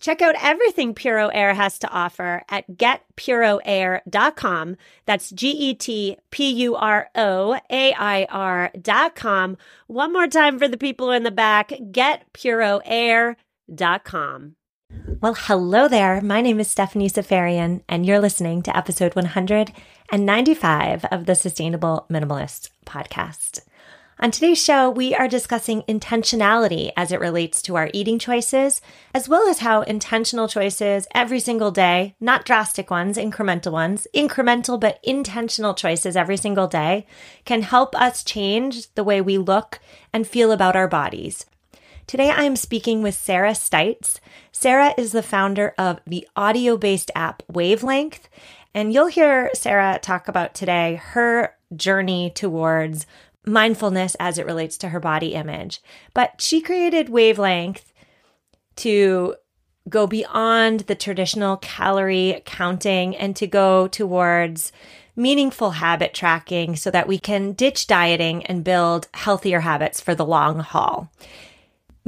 Check out everything Puro Air has to offer at getpuroair.com. That's G E T P U R O A I R.com. One more time for the people in the back getpuroair.com. Well, hello there. My name is Stephanie Seferian, and you're listening to episode 195 of the Sustainable Minimalist podcast. On today's show, we are discussing intentionality as it relates to our eating choices, as well as how intentional choices every single day, not drastic ones, incremental ones, incremental but intentional choices every single day can help us change the way we look and feel about our bodies. Today, I am speaking with Sarah Stites. Sarah is the founder of the audio based app Wavelength. And you'll hear Sarah talk about today her journey towards mindfulness as it relates to her body image. But she created Wavelength to go beyond the traditional calorie counting and to go towards meaningful habit tracking so that we can ditch dieting and build healthier habits for the long haul.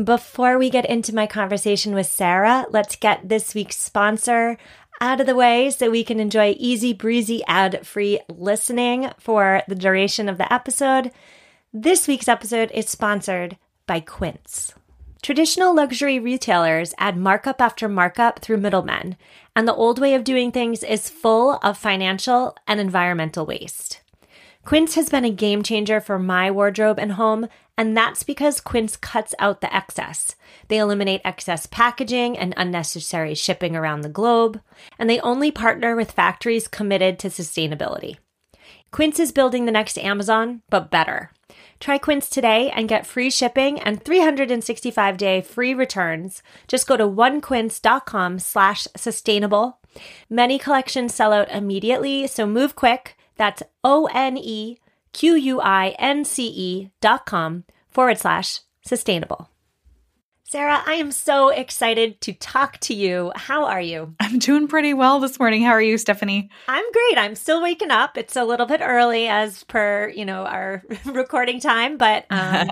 Before we get into my conversation with Sarah, let's get this week's sponsor out of the way so we can enjoy easy breezy ad free listening for the duration of the episode. This week's episode is sponsored by Quince. Traditional luxury retailers add markup after markup through middlemen, and the old way of doing things is full of financial and environmental waste. Quince has been a game changer for my wardrobe and home, and that's because Quince cuts out the excess. They eliminate excess packaging and unnecessary shipping around the globe, and they only partner with factories committed to sustainability. Quince is building the next Amazon, but better. Try Quince today and get free shipping and 365 day free returns. Just go to onequince.com slash sustainable. Many collections sell out immediately, so move quick. That's O-N-E Q-U-I-N-C-E dot com forward slash sustainable. Sarah, I am so excited to talk to you. How are you? I'm doing pretty well this morning. How are you, Stephanie? I'm great. I'm still waking up. It's a little bit early as per, you know, our recording time, but um,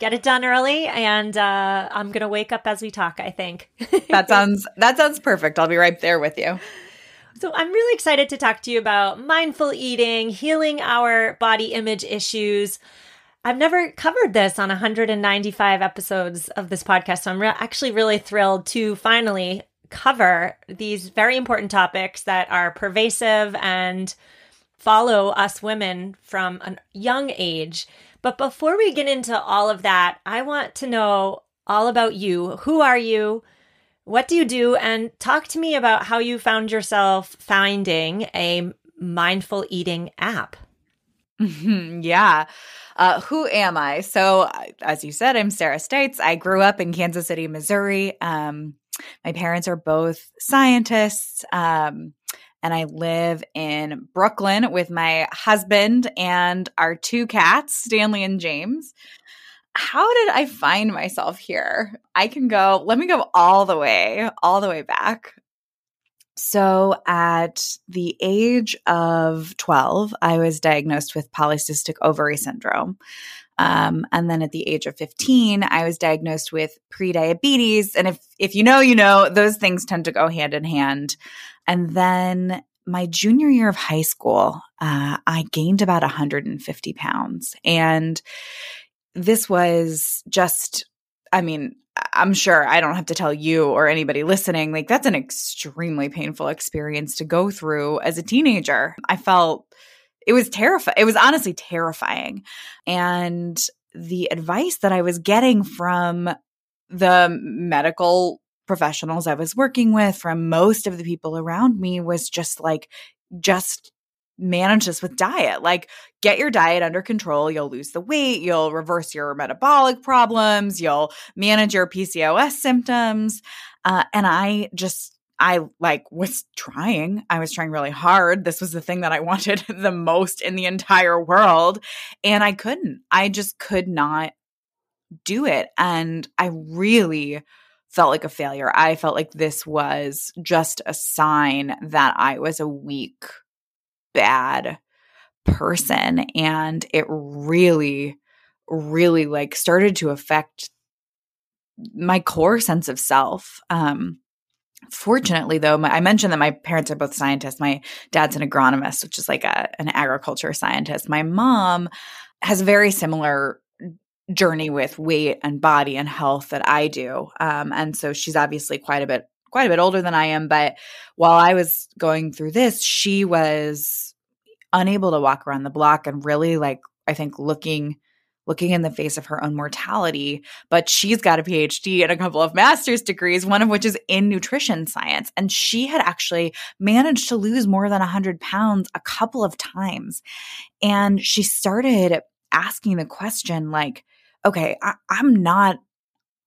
get it done early and uh, I'm going to wake up as we talk, I think. that sounds that sounds perfect. I'll be right there with you. So I'm really excited to talk to you about mindful eating, healing our body image issues. I've never covered this on 195 episodes of this podcast. So I'm re- actually really thrilled to finally cover these very important topics that are pervasive and follow us women from a young age. But before we get into all of that, I want to know all about you. Who are you? What do you do? And talk to me about how you found yourself finding a mindful eating app. yeah. Uh, who am I? So, as you said, I'm Sarah Stites. I grew up in Kansas City, Missouri. Um, my parents are both scientists. Um, and I live in Brooklyn with my husband and our two cats, Stanley and James. How did I find myself here? I can go, let me go all the way, all the way back. So, at the age of 12, I was diagnosed with polycystic ovary syndrome. Um, and then at the age of 15, I was diagnosed with prediabetes. And if, if you know, you know, those things tend to go hand in hand. And then my junior year of high school, uh, I gained about 150 pounds. And this was just, I mean, I'm sure I don't have to tell you or anybody listening, like that's an extremely painful experience to go through as a teenager. I felt it was terrifying. It was honestly terrifying. And the advice that I was getting from the medical professionals I was working with, from most of the people around me, was just like, just manage this with diet. Like, get your diet under control. You'll lose the weight. You'll reverse your metabolic problems. You'll manage your PCOS symptoms. Uh, and I just, I like was trying. I was trying really hard. This was the thing that I wanted the most in the entire world. And I couldn't. I just could not do it. And I really felt like a failure. I felt like this was just a sign that I was a weak bad person and it really really like started to affect my core sense of self um fortunately though my, i mentioned that my parents are both scientists my dad's an agronomist which is like a, an agriculture scientist. My mom has a very similar journey with weight and body and health that i do um, and so she's obviously quite a bit quite a bit older than I am. But while I was going through this, she was unable to walk around the block and really like, I think looking looking in the face of her own mortality. But she's got a PhD and a couple of master's degrees, one of which is in nutrition science. And she had actually managed to lose more than 100 pounds a couple of times. And she started asking the question, like, okay, I, am not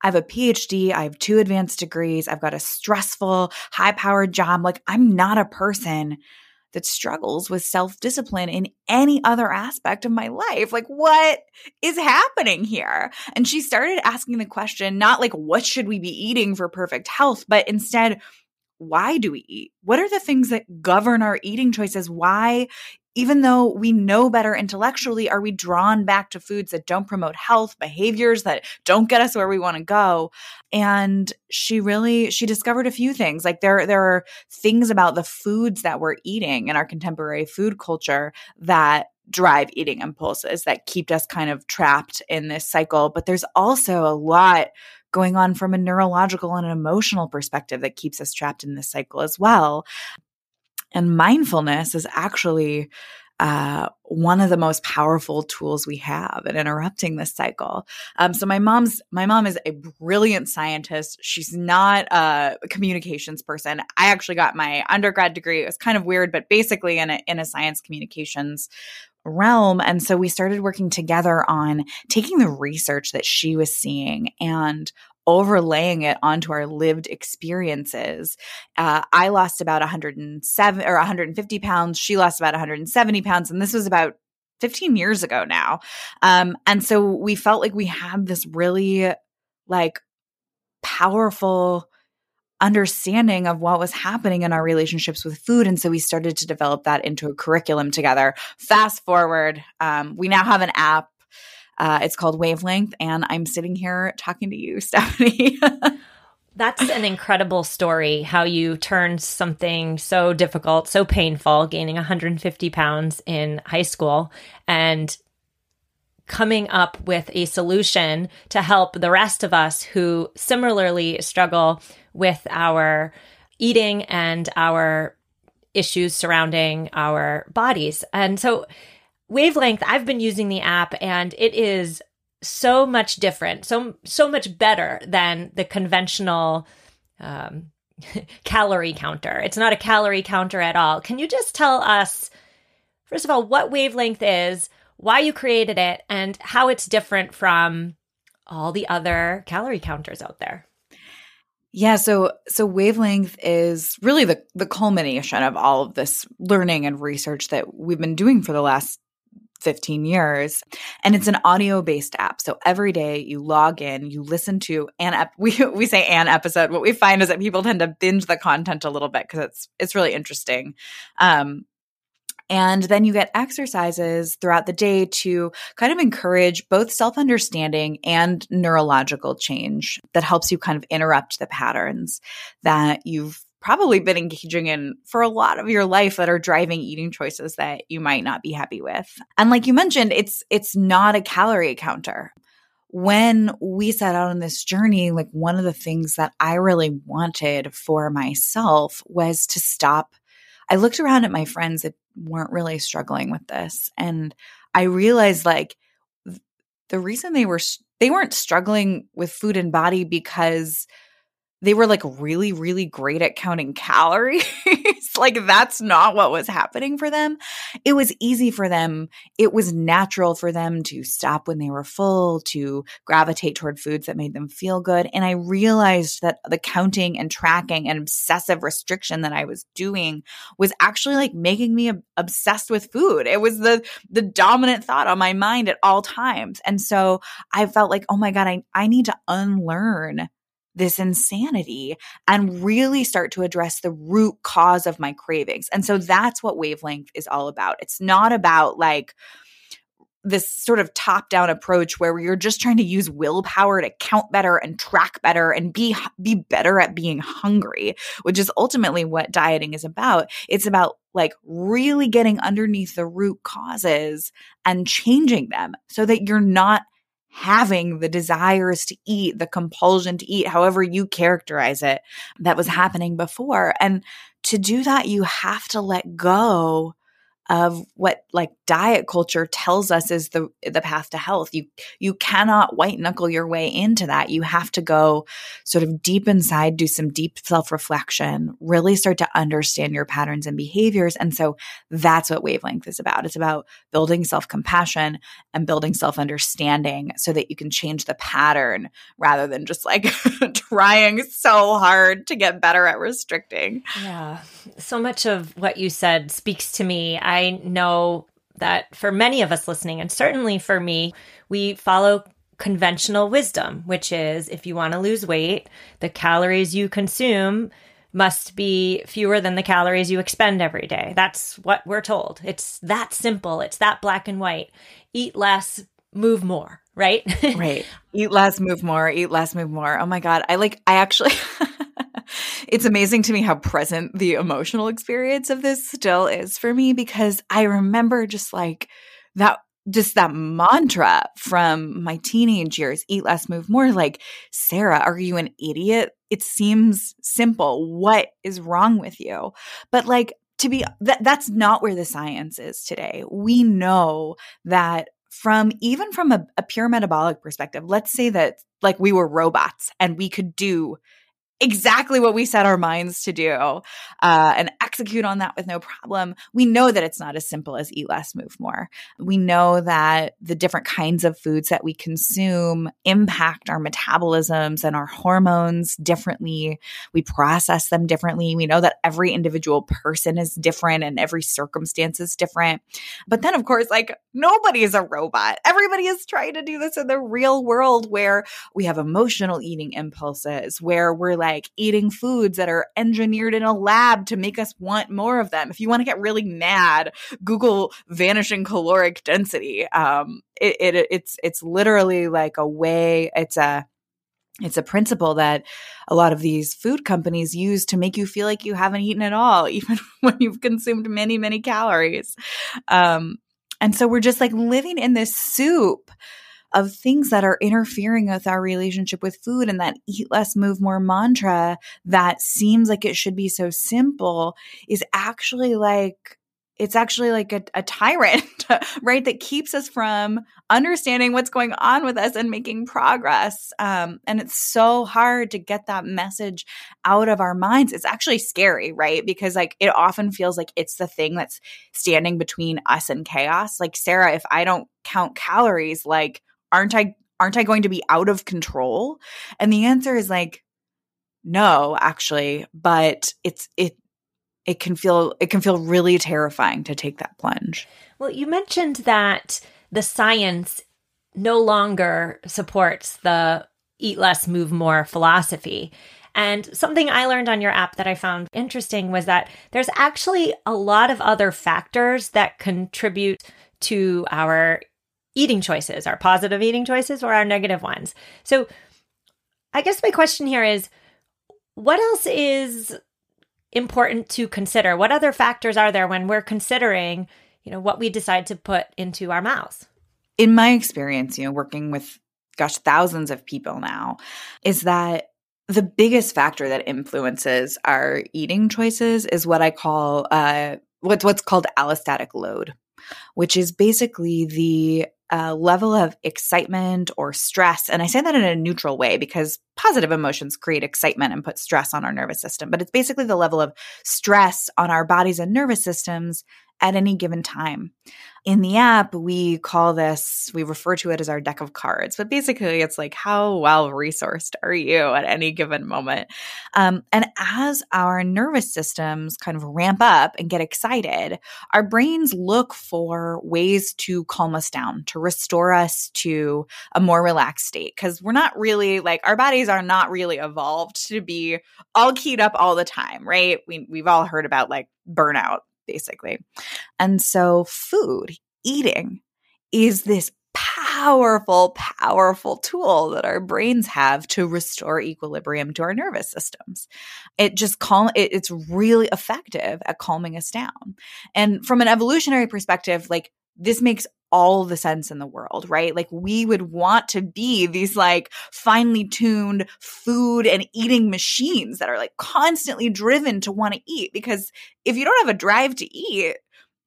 I have a PhD, I have two advanced degrees, I've got a stressful, high powered job. Like, I'm not a person that struggles with self discipline in any other aspect of my life. Like, what is happening here? And she started asking the question, not like, what should we be eating for perfect health, but instead, why do we eat? What are the things that govern our eating choices? Why even though we know better intellectually, are we drawn back to foods that don't promote health, behaviors that don't get us where we want to go? And she really she discovered a few things. Like there there are things about the foods that we're eating in our contemporary food culture that drive eating impulses that keep us kind of trapped in this cycle. But there's also a lot going on from a neurological and an emotional perspective that keeps us trapped in this cycle as well. And mindfulness is actually uh, one of the most powerful tools we have in interrupting this cycle. Um, so my mom's my mom is a brilliant scientist. She's not a communications person. I actually got my undergrad degree. It was kind of weird, but basically in a in a science communications realm. And so we started working together on taking the research that she was seeing and overlaying it onto our lived experiences. Uh, I lost about 107 or 150 pounds. She lost about 170 pounds. And this was about 15 years ago now. Um, and so we felt like we had this really like powerful understanding of what was happening in our relationships with food. And so we started to develop that into a curriculum together. Fast forward, um, we now have an app uh, it's called Wavelength, and I'm sitting here talking to you, Stephanie. That's an incredible story how you turned something so difficult, so painful, gaining 150 pounds in high school, and coming up with a solution to help the rest of us who similarly struggle with our eating and our issues surrounding our bodies. And so, Wavelength, I've been using the app and it is so much different, so so much better than the conventional um, calorie counter. It's not a calorie counter at all. Can you just tell us, first of all, what Wavelength is, why you created it, and how it's different from all the other calorie counters out there? Yeah, so so wavelength is really the the culmination of all of this learning and research that we've been doing for the last 15 years and it's an audio based app. So every day you log in you listen to an ep- we we say an episode. What we find is that people tend to binge the content a little bit because it's it's really interesting. Um and then you get exercises throughout the day to kind of encourage both self understanding and neurological change that helps you kind of interrupt the patterns that you've probably been engaging in for a lot of your life that are driving eating choices that you might not be happy with. And like you mentioned, it's it's not a calorie counter. When we set out on this journey, like one of the things that I really wanted for myself was to stop. I looked around at my friends that weren't really struggling with this and I realized like the reason they were they weren't struggling with food and body because they were like really, really great at counting calories. like that's not what was happening for them. It was easy for them. It was natural for them to stop when they were full, to gravitate toward foods that made them feel good. And I realized that the counting and tracking and obsessive restriction that I was doing was actually like making me obsessed with food. It was the, the dominant thought on my mind at all times. And so I felt like, oh my God, I, I need to unlearn this insanity and really start to address the root cause of my cravings. And so that's what wavelength is all about. It's not about like, this sort of top down approach where you're just trying to use willpower to count better and track better and be be better at being hungry which is ultimately what dieting is about it's about like really getting underneath the root causes and changing them so that you're not having the desires to eat, the compulsion to eat, however you characterize it, that was happening before. And to do that, you have to let go of what like diet culture tells us is the the path to health. You you cannot white knuckle your way into that. You have to go sort of deep inside, do some deep self-reflection, really start to understand your patterns and behaviors. And so that's what wavelength is about. It's about building self-compassion and building self-understanding so that you can change the pattern rather than just like trying so hard to get better at restricting. Yeah. So much of what you said speaks to me. I know that for many of us listening, and certainly for me, we follow conventional wisdom, which is if you want to lose weight, the calories you consume must be fewer than the calories you expend every day. That's what we're told. It's that simple. It's that black and white. Eat less, move more, right? right. Eat less, move more, eat less, move more. Oh my God. I like, I actually. it's amazing to me how present the emotional experience of this still is for me because I remember just like that just that mantra from my teenage years eat less move more like sarah are you an idiot it seems simple what is wrong with you but like to be that that's not where the science is today we know that from even from a, a pure metabolic perspective let's say that like we were robots and we could do exactly what we set our minds to do uh, and execute on that with no problem, we know that it's not as simple as eat less, move more. We know that the different kinds of foods that we consume impact our metabolisms and our hormones differently. We process them differently. We know that every individual person is different and every circumstance is different. But then, of course, like nobody is a robot. Everybody is trying to do this in the real world where we have emotional eating impulses, where we're like, like eating foods that are engineered in a lab to make us want more of them. If you want to get really mad, Google vanishing caloric density. Um, it, it it's it's literally like a way. It's a it's a principle that a lot of these food companies use to make you feel like you haven't eaten at all, even when you've consumed many, many calories. Um, and so we're just like living in this soup of things that are interfering with our relationship with food and that eat less, move more mantra that seems like it should be so simple is actually like it's actually like a, a, tyrant, right? That keeps us from understanding what's going on with us and making progress. Um, and it's so hard to get that message out of our minds. It's actually scary, right? Because like it often feels like it's the thing that's standing between us and chaos. Like, Sarah, if I don't count calories, like aren't I aren't I going to be out of control? And the answer is like no, actually, but it's it it can feel it can feel really terrifying to take that plunge. Well, you mentioned that the science no longer supports the eat less move more philosophy. And something I learned on your app that I found interesting was that there's actually a lot of other factors that contribute to our eating choices, our positive eating choices or our negative ones. So I guess my question here is what else is important to consider? What other factors are there when we're considering, you know, what we decide to put into our mouths? In my experience, you know, working with gosh, thousands of people now, is that the biggest factor that influences our eating choices is what I call uh, what's what's called allostatic load, which is basically the a level of excitement or stress. And I say that in a neutral way because positive emotions create excitement and put stress on our nervous system. But it's basically the level of stress on our bodies and nervous systems at any given time. In the app, we call this, we refer to it as our deck of cards, but basically it's like, how well resourced are you at any given moment? Um, and as our nervous systems kind of ramp up and get excited, our brains look for ways to calm us down, to restore us to a more relaxed state. Cause we're not really like, our bodies are not really evolved to be all keyed up all the time, right? We, we've all heard about like burnout basically. And so, food, eating, is this powerful, powerful tool that our brains have to restore equilibrium to our nervous systems. It just calm, it, it's really effective at calming us down. And from an evolutionary perspective, like this makes all the sense in the world, right? Like we would want to be these like finely tuned food and eating machines that are like constantly driven to want to eat because if you don't have a drive to eat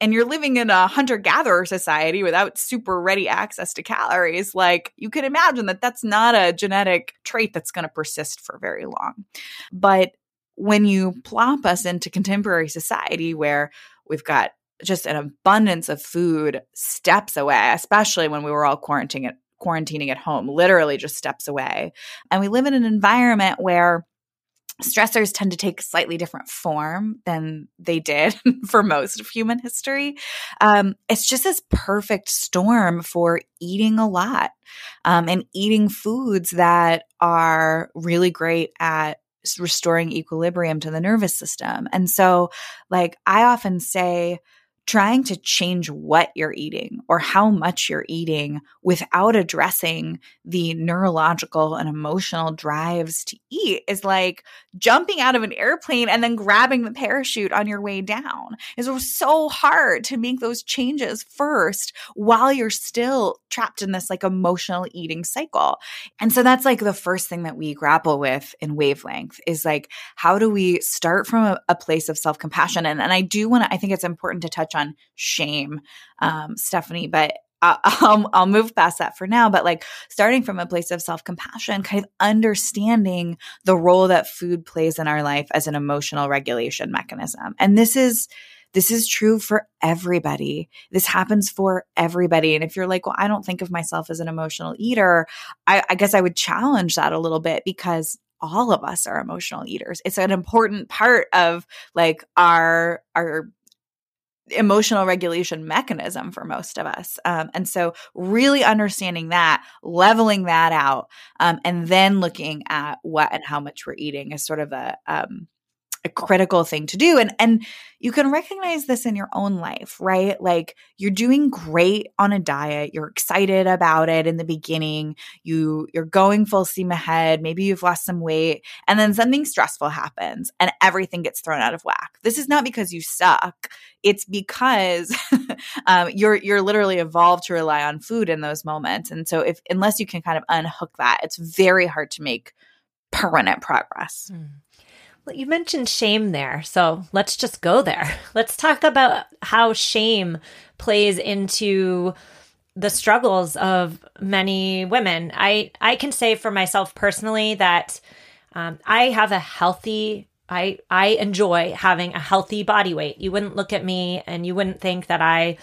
and you're living in a hunter gatherer society without super ready access to calories, like you can imagine that that's not a genetic trait that's going to persist for very long. But when you plop us into contemporary society where we've got just an abundance of food steps away, especially when we were all quarantining at quarantining at home, literally just steps away. And we live in an environment where stressors tend to take slightly different form than they did for most of human history. Um, it's just this perfect storm for eating a lot um, and eating foods that are really great at restoring equilibrium to the nervous system. And so, like, I often say, trying to change what you're eating or how much you're eating without addressing the neurological and emotional drives to eat is like jumping out of an airplane and then grabbing the parachute on your way down. It's so hard to make those changes first while you're still trapped in this like emotional eating cycle. And so that's like the first thing that we grapple with in wavelength is like, how do we start from a, a place of self compassion? And, and I do want to, I think it's important to touch on on shame, um, Stephanie, but I'll, I'll move past that for now. But like starting from a place of self compassion, kind of understanding the role that food plays in our life as an emotional regulation mechanism. And this is, this is true for everybody. This happens for everybody. And if you're like, well, I don't think of myself as an emotional eater, I, I guess I would challenge that a little bit because all of us are emotional eaters. It's an important part of like our, our emotional regulation mechanism for most of us. Um, and so, really understanding that, leveling that out, um, and then looking at what and how much we're eating is sort of a um, a critical thing to do and and you can recognize this in your own life right? Like you're doing great on a diet you're excited about it in the beginning you you're going full steam ahead maybe you've lost some weight and then something stressful happens and everything gets thrown out of whack. This is not because you suck it's because um, you're you're literally evolved to rely on food in those moments and so if unless you can kind of unhook that it's very hard to make permanent progress. Mm. You mentioned shame there. So let's just go there. Let's talk about how shame plays into the struggles of many women. I, I can say for myself personally that um, I have a healthy I I enjoy having a healthy body weight. You wouldn't look at me and you wouldn't think that I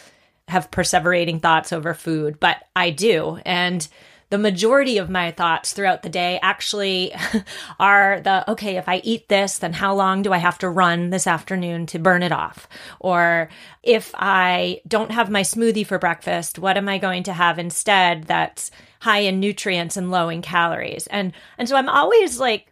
have perseverating thoughts over food, but I do. And the majority of my thoughts throughout the day actually are the okay, if I eat this, then how long do I have to run this afternoon to burn it off? Or if I don't have my smoothie for breakfast, what am I going to have instead that's high in nutrients and low in calories? And and so I'm always like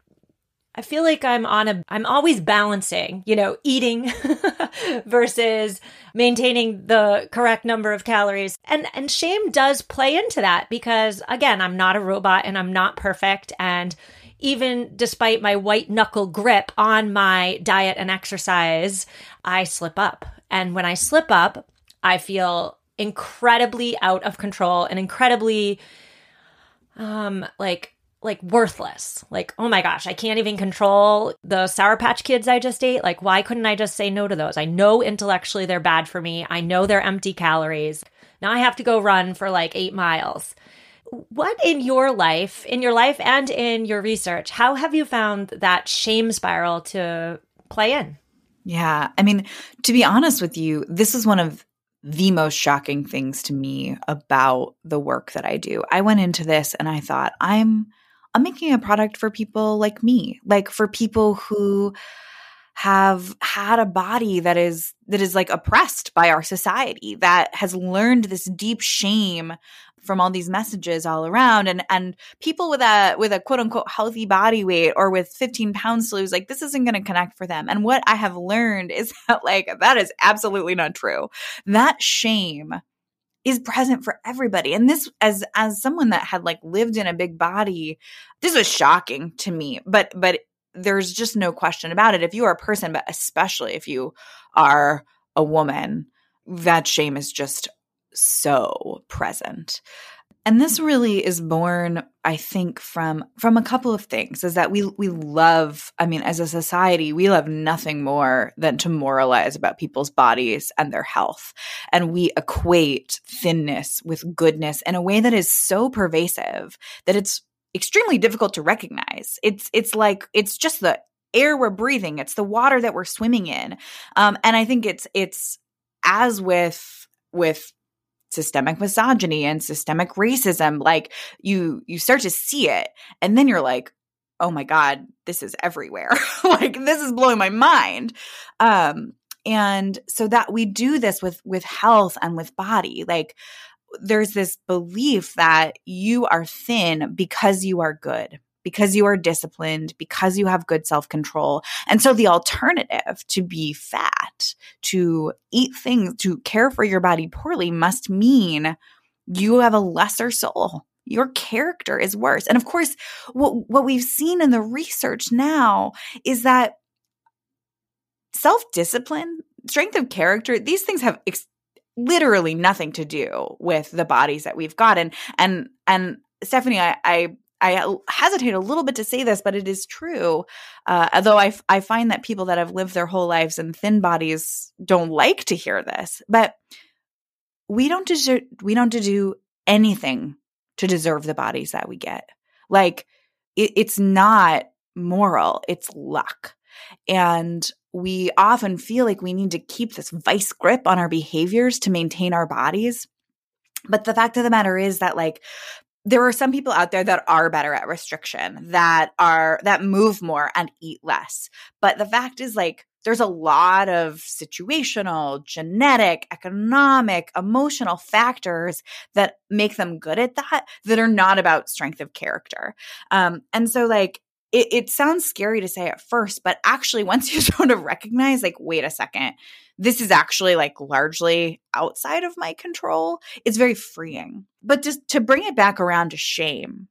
I feel like I'm on a, I'm always balancing, you know, eating versus maintaining the correct number of calories. And, and shame does play into that because again, I'm not a robot and I'm not perfect. And even despite my white knuckle grip on my diet and exercise, I slip up. And when I slip up, I feel incredibly out of control and incredibly, um, like like worthless. Like, oh my gosh, I can't even control the Sour Patch Kids I just ate. Like, why couldn't I just say no to those? I know intellectually they're bad for me. I know they're empty calories. Now I have to go run for like eight miles. What in your life, in your life and in your research, how have you found that shame spiral to play in? Yeah. I mean, to be honest with you, this is one of the most shocking things to me about the work that I do. I went into this and I thought, I'm I'm making a product for people like me, like for people who have had a body that is that is like oppressed by our society that has learned this deep shame from all these messages all around. And and people with a with a quote unquote healthy body weight or with 15 pounds to lose like this isn't going to connect for them. And what i have learned is that like that is absolutely not true. That shame is present for everybody and this as as someone that had like lived in a big body this was shocking to me but but there's just no question about it if you are a person but especially if you are a woman that shame is just so present. And this really is born, I think, from from a couple of things. Is that we we love, I mean, as a society, we love nothing more than to moralize about people's bodies and their health. And we equate thinness with goodness in a way that is so pervasive that it's extremely difficult to recognize. It's it's like it's just the air we're breathing, it's the water that we're swimming in. Um, and I think it's it's as with with systemic misogyny and systemic racism like you you start to see it and then you're like oh my god this is everywhere. Like this is blowing my mind. Um and so that we do this with with health and with body like there's this belief that you are thin because you are good because you are disciplined, because you have good self control. And so the alternative to be fat, to eat things, to care for your body poorly must mean you have a lesser soul. Your character is worse. And of course, what, what we've seen in the research now is that self discipline, strength of character, these things have ex- literally nothing to do with the bodies that we've got. And, and, and Stephanie, I, I I hesitate a little bit to say this, but it is true. Uh, although I, I find that people that have lived their whole lives in thin bodies don't like to hear this, but we don't deserve, we don't do anything to deserve the bodies that we get. Like it, it's not moral, it's luck. And we often feel like we need to keep this vice grip on our behaviors to maintain our bodies. But the fact of the matter is that, like, there are some people out there that are better at restriction that are that move more and eat less. But the fact is like there's a lot of situational genetic economic emotional factors that make them good at that that are not about strength of character. Um, and so like it, it sounds scary to say at first but actually once you sort of recognize like wait a second this is actually like largely outside of my control, it's very freeing. But just to bring it back around to shame,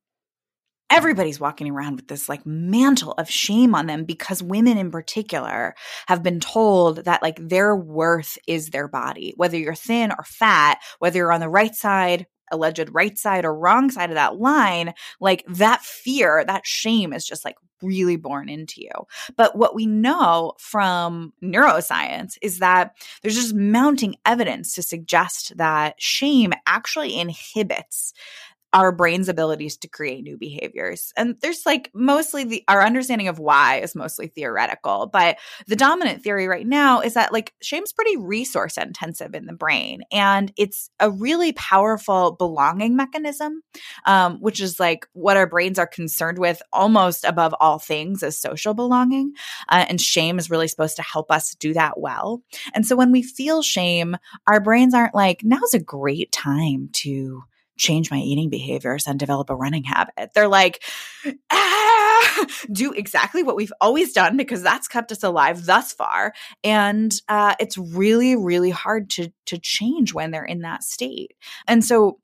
everybody's walking around with this like mantle of shame on them because women in particular have been told that like their worth is their body, whether you're thin or fat, whether you're on the right side alleged right side or wrong side of that line, like that fear, that shame is just like really born into you. But what we know from neuroscience is that there's just mounting evidence to suggest that shame actually inhibits our brain's abilities to create new behaviors. And there's like mostly the our understanding of why is mostly theoretical, but the dominant theory right now is that like shame's pretty resource intensive in the brain and it's a really powerful belonging mechanism, um, which is like what our brains are concerned with almost above all things is social belonging. Uh, and shame is really supposed to help us do that well. And so when we feel shame, our brains aren't like, now's a great time to change my eating behaviors and develop a running habit. They're like, ah, do exactly what we've always done because that's kept us alive thus far. And uh, it's really, really hard to to change when they're in that state. And so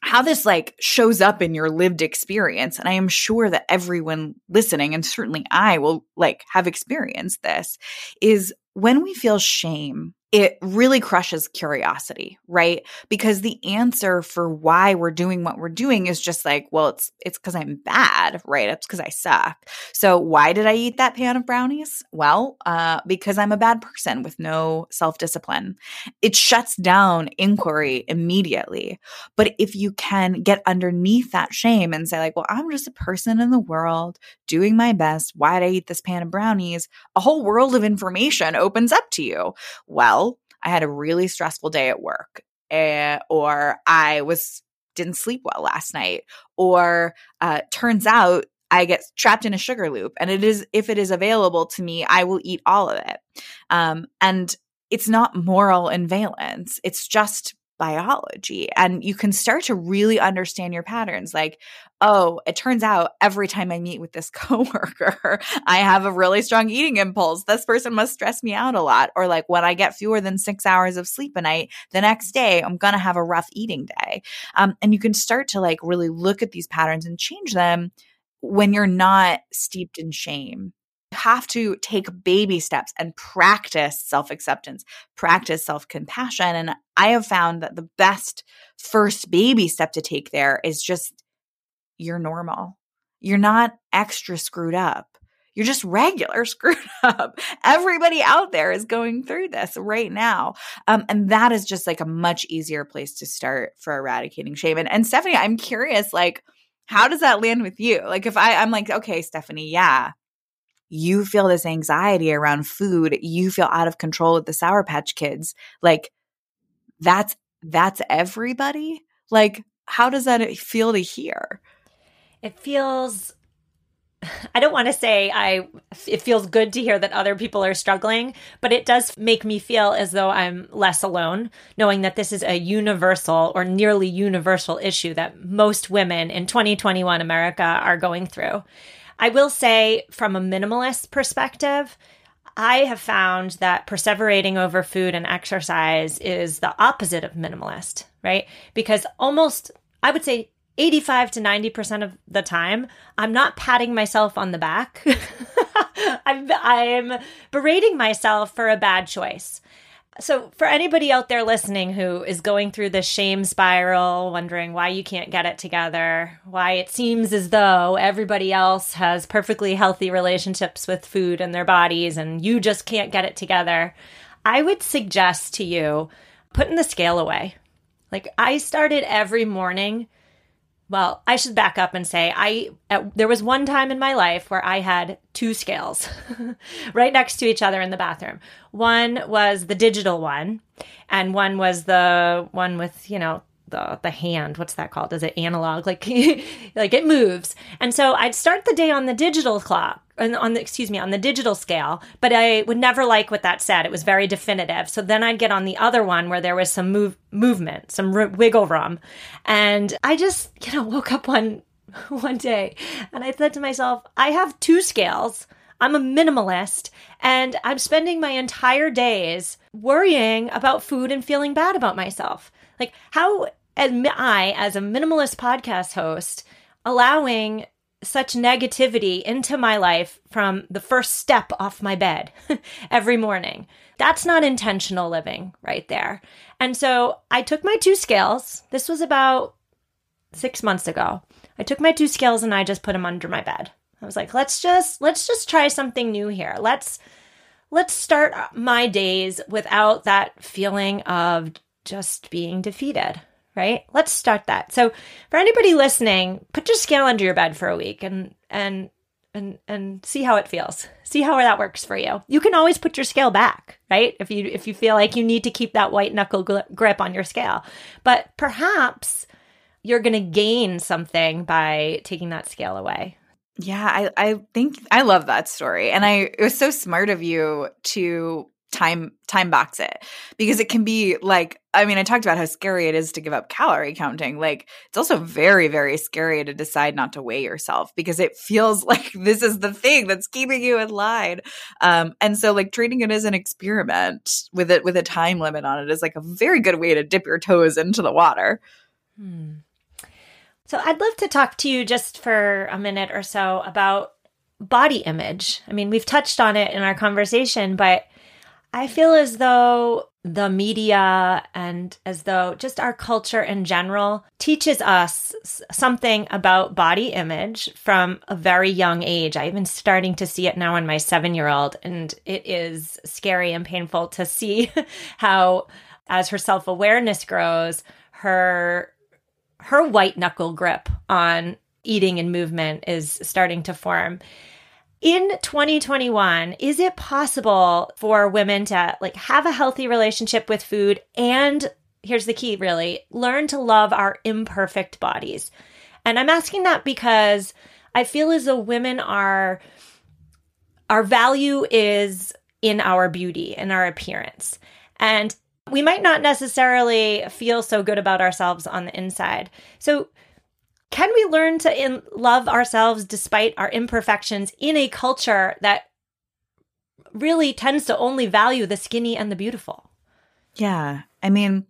how this like shows up in your lived experience and i am sure that everyone listening and certainly i will like have experienced this is when we feel shame it really crushes curiosity, right? Because the answer for why we're doing what we're doing is just like, well, it's it's because I'm bad, right? It's because I suck. So why did I eat that pan of brownies? Well, uh, because I'm a bad person with no self discipline. It shuts down inquiry immediately. But if you can get underneath that shame and say like, well, I'm just a person in the world doing my best. Why did I eat this pan of brownies? A whole world of information opens up to you. Well, I had a really stressful day at work, uh, or I was didn't sleep well last night, or uh, turns out I get trapped in a sugar loop, and it is if it is available to me, I will eat all of it. Um, and it's not moral and valence; it's just biology and you can start to really understand your patterns like oh it turns out every time i meet with this coworker i have a really strong eating impulse. This person must stress me out a lot or like when i get fewer than six hours of sleep a night the next day i'm gonna have a rough eating day. Um, and you can start to like really look at these patterns and change them when you're not steeped in shame have to take baby steps and practice self acceptance, practice self compassion. And I have found that the best first baby step to take there is just you're normal. You're not extra screwed up. You're just regular screwed up. Everybody out there is going through this right now. Um, and that is just like a much easier place to start for eradicating shame. And, and Stephanie, I'm curious, like, how does that land with you? Like, if I, I'm like, okay, Stephanie, yeah, you feel this anxiety around food, you feel out of control with the Sour Patch Kids. Like that's that's everybody? Like how does that eh, feel to hear? It feels I don't want to say I it feels good to hear that other people are struggling, but it does make me feel as though I'm less alone, knowing that this is a universal or nearly universal issue that most women in 2021 America are going through. I will say, from a minimalist perspective, I have found that perseverating over food and exercise is the opposite of minimalist, right? Because almost, I would say, 85 to 90% of the time, I'm not patting myself on the back. I'm, I'm berating myself for a bad choice. So, for anybody out there listening who is going through the shame spiral, wondering why you can't get it together, why it seems as though everybody else has perfectly healthy relationships with food and their bodies and you just can't get it together, I would suggest to you putting the scale away. Like, I started every morning well, I should back up and say I at, there was one time in my life where I had two scales right next to each other in the bathroom. One was the digital one, and one was the one with you know the the hand what's that called? Is it analog? Like like it moves. And so i'd start the day on the digital clock and on the excuse me on the digital scale but i would never like what that said. It was very definitive. So then i'd get on the other one where there was some move movement some r- wiggle room. And i just you know woke up one one day and i said to myself i have two scales. I'm a minimalist and I'm spending my entire days worrying about food and feeling bad about myself. Like, how am I, as a minimalist podcast host, allowing such negativity into my life from the first step off my bed every morning. That's not intentional living right there. And so I took my two scales. This was about six months ago. I took my two scales and I just put them under my bed. I was like, let's just let's just try something new here. Let's let's start my days without that feeling of just being defeated right? Let's start that. So for anybody listening, put your scale under your bed for a week and and and and see how it feels. See how that works for you. You can always put your scale back, right? If you if you feel like you need to keep that white knuckle grip on your scale. But perhaps you're going to gain something by taking that scale away. Yeah, I I think I love that story. And I it was so smart of you to time time box it. Because it can be like i mean i talked about how scary it is to give up calorie counting. Like it's also very very scary to decide not to weigh yourself because it feels like this is the thing that's keeping you in line. Um and so like treating it as an experiment with it with a time limit on it is like a very good way to dip your toes into the water. Hmm. so i'd love to talk to you just for a minute or so about body image. I mean we've touched on it in our conversation but I feel as though the media and as though just our culture in general teaches us something about body image from a very young age. I'm even starting to see it now in my seven year old, and it is scary and painful to see how, as her self awareness grows, her her white knuckle grip on eating and movement is starting to form in 2021 is it possible for women to like have a healthy relationship with food and here's the key really learn to love our imperfect bodies? And i'm asking that because i feel as though women are our value is in our beauty and our appearance. And we might not necessarily feel so good about ourselves on the inside. So can we learn to in- love ourselves despite our imperfections in a culture that really tends to only value the skinny and the beautiful? Yeah. I mean,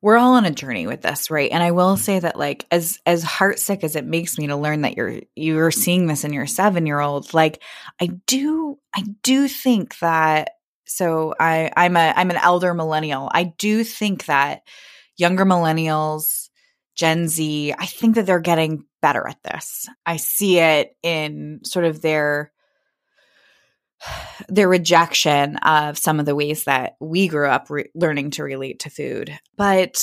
we're all on a journey with this, right? And I will say that like as as heartsick as it makes me to learn that you're you're seeing this in your 7-year-old, like I do I do think that so I I'm a I'm an elder millennial. I do think that younger millennials Gen Z, I think that they're getting better at this. I see it in sort of their their rejection of some of the ways that we grew up re- learning to relate to food. But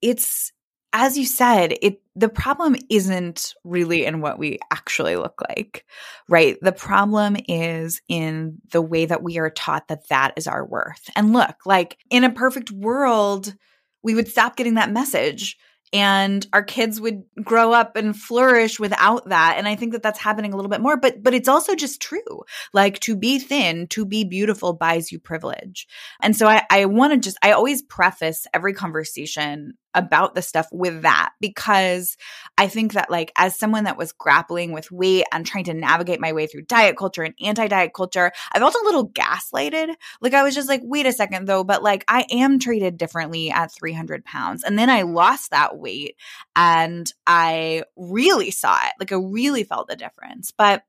it's as you said, it the problem isn't really in what we actually look like, right? The problem is in the way that we are taught that that is our worth. And look, like in a perfect world, we would stop getting that message and our kids would grow up and flourish without that. And i think that that's happening a little bit more but but it's also just true. Like to be thin to be beautiful buys you privilege. And so i i want to just i always preface every conversation about the stuff with that because I think that like as someone that was grappling with weight and trying to navigate my way through diet culture and anti-diet culture, I felt a little gaslighted. Like I was just like, wait a second though, but like I am treated differently at 300 pounds. And then I lost that weight and I really saw it. Like I really felt the difference. But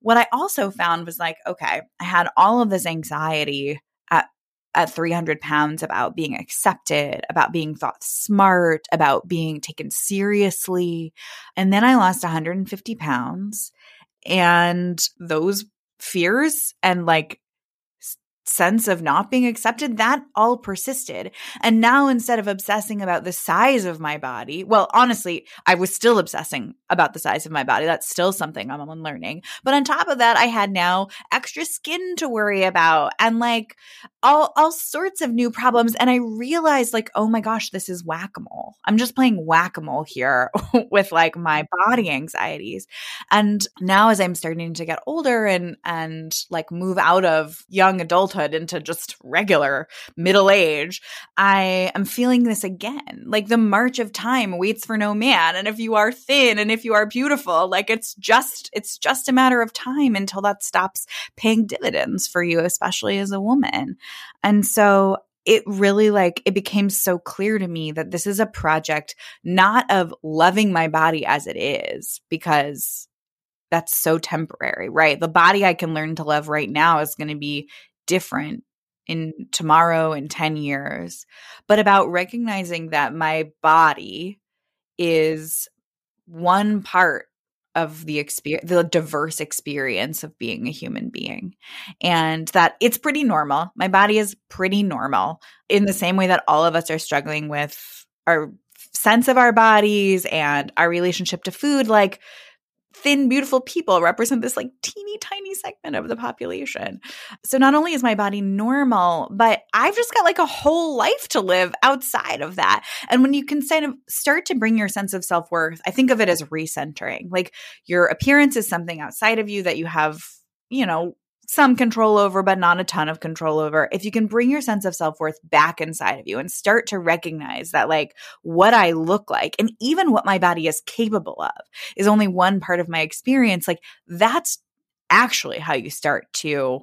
what I also found was like, okay, I had all of this anxiety at 300 pounds about being accepted, about being thought smart, about being taken seriously. And then I lost 150 pounds. And those fears and like sense of not being accepted, that all persisted. And now instead of obsessing about the size of my body, well, honestly, I was still obsessing about the size of my body. That's still something I'm unlearning. But on top of that, I had now extra skin to worry about and like all all sorts of new problems. And I realized like, oh my gosh, this is whack-a-mole. I'm just playing whack-a-mole here with like my body anxieties. And now as I'm starting to get older and and like move out of young adulthood adulthood into just regular middle age, I am feeling this again. Like the march of time waits for no man. And if you are thin and if you are beautiful, like it's just, it's just a matter of time until that stops paying dividends for you, especially as a woman. And so it really like it became so clear to me that this is a project not of loving my body as it is because that's so temporary, right? The body I can learn to love right now is going to be different in tomorrow in 10 years, but about recognizing that my body is one part of the experience the diverse experience of being a human being and that it's pretty normal. My body is pretty normal in the same way that all of us are struggling with our sense of our bodies and our relationship to food like thin, beautiful people represent this like teeny tiny segment of the population. So not only is my body normal, but I've just got like a whole life to live outside of that. And when you can kind of start to bring your sense of self worth, I think of it as recentering. Like your appearance is something outside of you that you have, you know, some control over, but not a ton of control over. If you can bring your sense of self worth back inside of you and start to recognize that, like, what I look like and even what my body is capable of is only one part of my experience, like, that's actually how you start to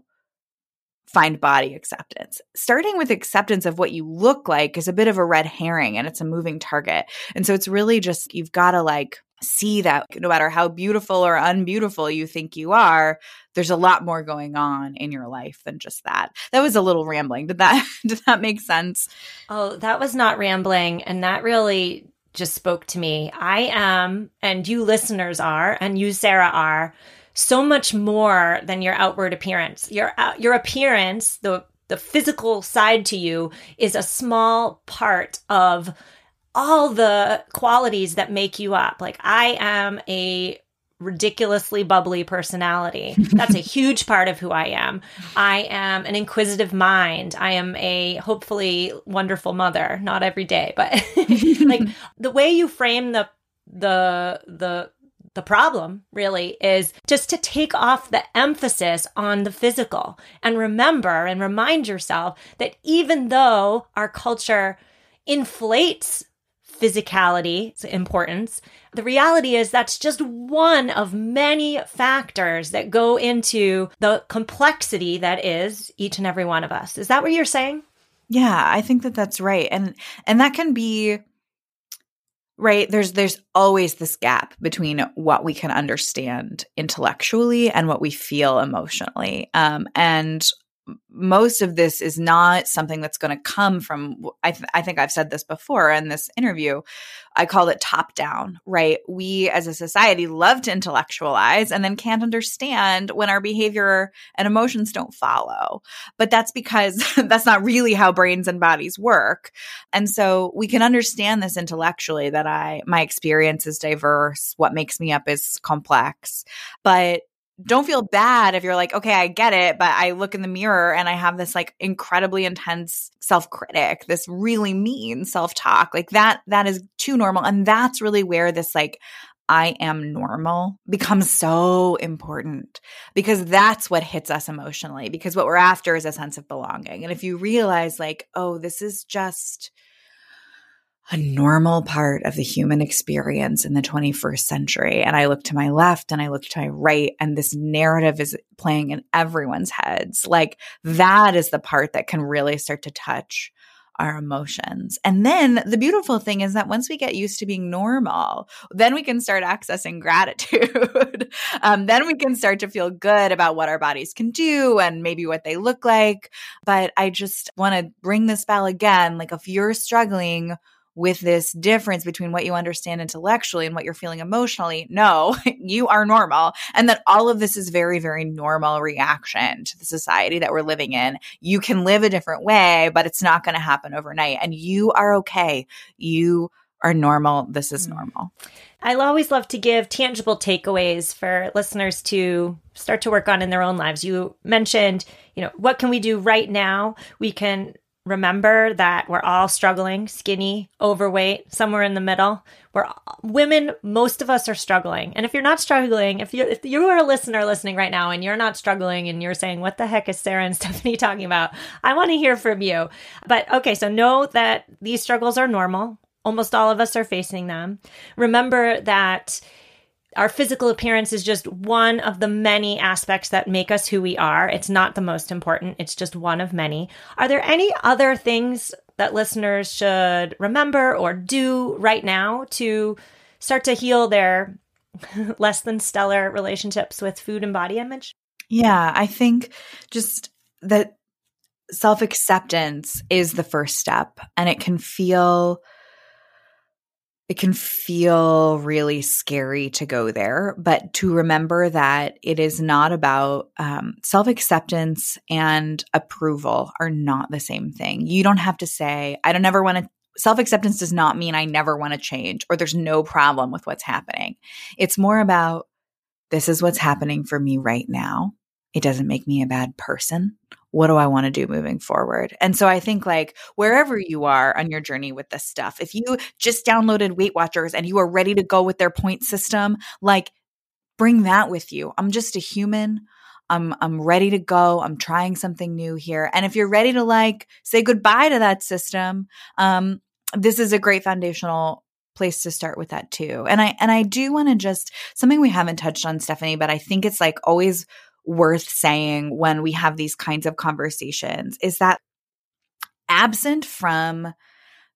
find body acceptance. Starting with acceptance of what you look like is a bit of a red herring and it's a moving target. And so it's really just, you've got to like see that no matter how beautiful or unbeautiful you think you are, there's a lot more going on in your life than just that. That was a little rambling. Did that did that make sense? Oh, that was not rambling and that really just spoke to me. I am and you listeners are and you Sarah are so much more than your outward appearance. Your uh, your appearance, the the physical side to you is a small part of all the qualities that make you up. Like I am a ridiculously bubbly personality. That's a huge part of who I am. I am an inquisitive mind. I am a hopefully wonderful mother, not every day, but like the way you frame the the the the problem really is just to take off the emphasis on the physical and remember and remind yourself that even though our culture inflates physicality importance. The reality is that's just one of many factors that go into the complexity that is each and every one of us. Is that what you're saying? Yeah, I think that that's right. And and that can be right there's there's always this gap between what we can understand intellectually and what we feel emotionally um, and most of this is not something that's going to come from I, th- I think i've said this before in this interview i call it top down right? We as a society love to intellectualize and then can't understand when our behavior and emotions don't follow. But that's because that's not really how brains and bodies work. And so we can understand this intellectually that i my experience is diverse what makes me up is complex. But don't feel bad if you're like, okay, I get it, but I look in the mirror and I have this like incredibly intense self-critic, this really mean self-talk. Like that that is too normal and that's really where this like I am normal becomes so important because that's what hits us emotionally because what we're after is a sense of belonging. And if you realize like, oh, this is just a normal part of the human experience in the 21st century. And I look to my left and I look to my right, and this narrative is playing in everyone's heads. Like that is the part that can really start to touch our emotions. And then the beautiful thing is that once we get used to being normal, then we can start accessing gratitude. um, then we can start to feel good about what our bodies can do and maybe what they look like. But I just want to bring this bell again. Like if you're struggling, with this difference between what you understand intellectually and what you're feeling emotionally. No, you are normal. And that all of this is very, very normal reaction to the society that we're living in. You can live a different way, but it's not going to happen overnight. And you are okay. You are normal. This is mm. normal. I always love to give tangible takeaways for listeners to start to work on in their own lives. You mentioned, you know, what can we do right now? We can remember that we're all struggling, skinny, overweight, somewhere in the middle. We're women, most of us are struggling. And if you're not struggling, if you if you are a listener listening right now and you're not struggling and you're saying, "What the heck is Sarah and Stephanie talking about?" I want to hear from you. But okay, so know that these struggles are normal. Almost all of us are facing them. Remember that our physical appearance is just one of the many aspects that make us who we are. It's not the most important, it's just one of many. Are there any other things that listeners should remember or do right now to start to heal their less than stellar relationships with food and body image? Yeah, I think just that self acceptance is the first step, and it can feel it can feel really scary to go there, but to remember that it is not about um, self acceptance and approval are not the same thing. You don't have to say, I don't ever want to. Self acceptance does not mean I never want to change or there's no problem with what's happening. It's more about this is what's happening for me right now. It doesn't make me a bad person what do I want to do moving forward? And so I think like wherever you are on your journey with this stuff, if you just downloaded Weight Watchers and you are ready to go with their point system, like bring that with you. I'm just a human. I'm I'm ready to go. I'm trying something new here. And if you're ready to like say goodbye to that system, um, this is a great foundational place to start with that too. And I and I do want to just something we haven't touched on Stephanie, but I think it's like always worth saying when we have these kinds of conversations is that absent from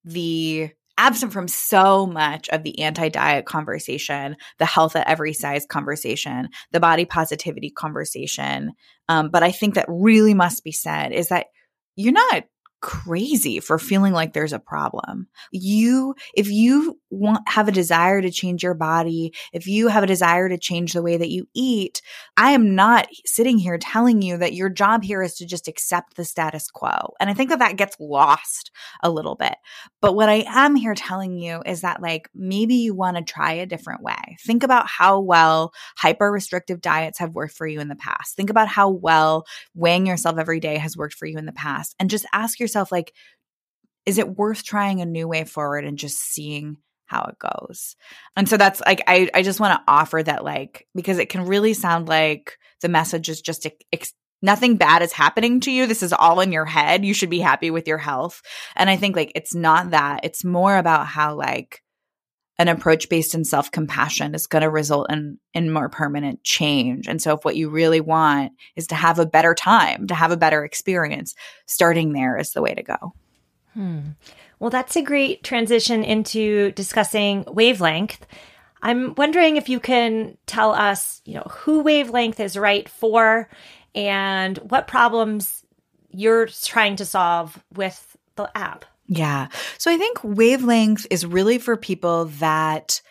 the absent from so much of the anti diet conversation, the health at every size conversation, the body positivity conversation. Um, but I think that really must be said is that you're not crazy for feeling like there's a problem. You, if you want, have a desire to change your body, if you have a desire to change the way that you eat, I am not sitting here telling you that your job here is to just accept the status quo. And I think that that gets lost a little bit. But what I am here telling you is that like maybe you want to try a different way. Think about how well hyper restrictive diets have worked for you in the past. Think about how well weighing yourself every day has worked for you in the past and just ask yourself yourself like is it worth trying a new way forward and just seeing how it goes. And so that's like I I just want to offer that like because it can really sound like the message is just ex- nothing bad is happening to you. This is all in your head. You should be happy with your health. And I think like it's not that. It's more about how like an approach based in self-compassion is going to result in in more permanent change. And so if what you really want is to have a better time, to have a better experience, starting there is the way to go. Hmm. Well, that's a great transition into discussing wavelength. I'm wondering if you can tell us, you know, who wavelength is right for and what problems you're trying to solve with the app. Yeah. So I think wavelength is really for people that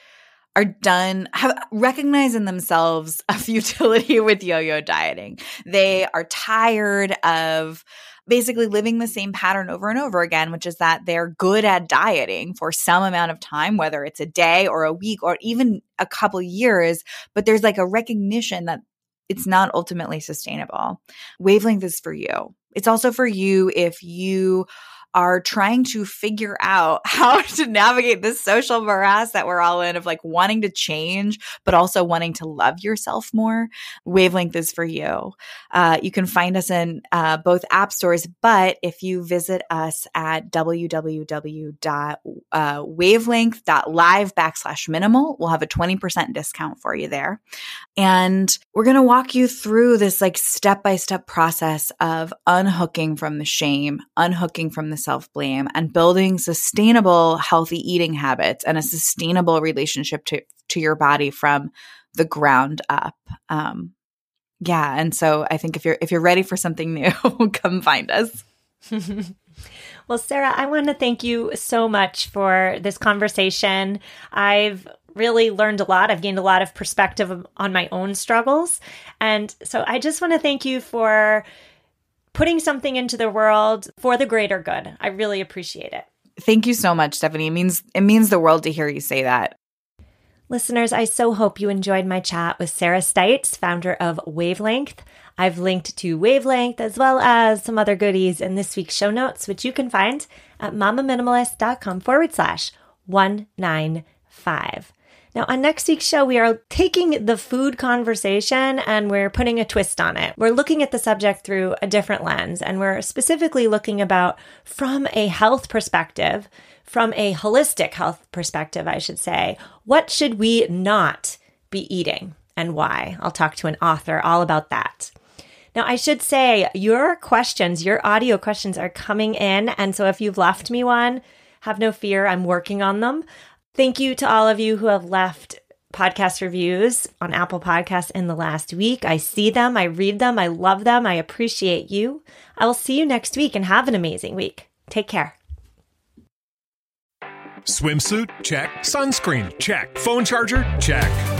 are done have recognize in themselves a futility with yo-yo dieting. They are tired of basically living the same pattern over and over again, which is that they're good at dieting for some amount of time, whether it's a day or a week or even a couple years, but there's like a recognition that it's not ultimately sustainable. Wavelength is for you. It's also for you if you are trying to figure out how to navigate this social morass that we're all in of like wanting to change, but also wanting to love yourself more, Wavelength is for you. Uh, you can find us in uh, both app stores, but if you visit us at www.wavelength.live backslash minimal, we'll have a 20% discount for you there. And we're going to walk you through this like step by step process of unhooking from the shame, unhooking from the self blame and building sustainable, healthy eating habits and a sustainable relationship to, to your body from the ground up. Um, yeah. And so I think if you're, if you're ready for something new, come find us. well, Sarah, I want to thank you so much for this conversation. I've really learned a lot. I've gained a lot of perspective on my own struggles. And so I just want to thank you for putting something into the world for the greater good. I really appreciate it. Thank you so much, Stephanie. It means it means the world to hear you say that. Listeners, I so hope you enjoyed my chat with Sarah Stites, founder of Wavelength. I've linked to Wavelength as well as some other goodies in this week's show notes, which you can find at mamaminimalist.com forward slash 195. Now, on next week's show, we are taking the food conversation and we're putting a twist on it. We're looking at the subject through a different lens, and we're specifically looking about from a health perspective, from a holistic health perspective, I should say, what should we not be eating and why? I'll talk to an author all about that. Now, I should say your questions, your audio questions are coming in. And so if you've left me one, have no fear, I'm working on them. Thank you to all of you who have left podcast reviews on Apple Podcasts in the last week. I see them, I read them, I love them, I appreciate you. I will see you next week and have an amazing week. Take care. Swimsuit? Check. Sunscreen? Check. Phone charger? Check.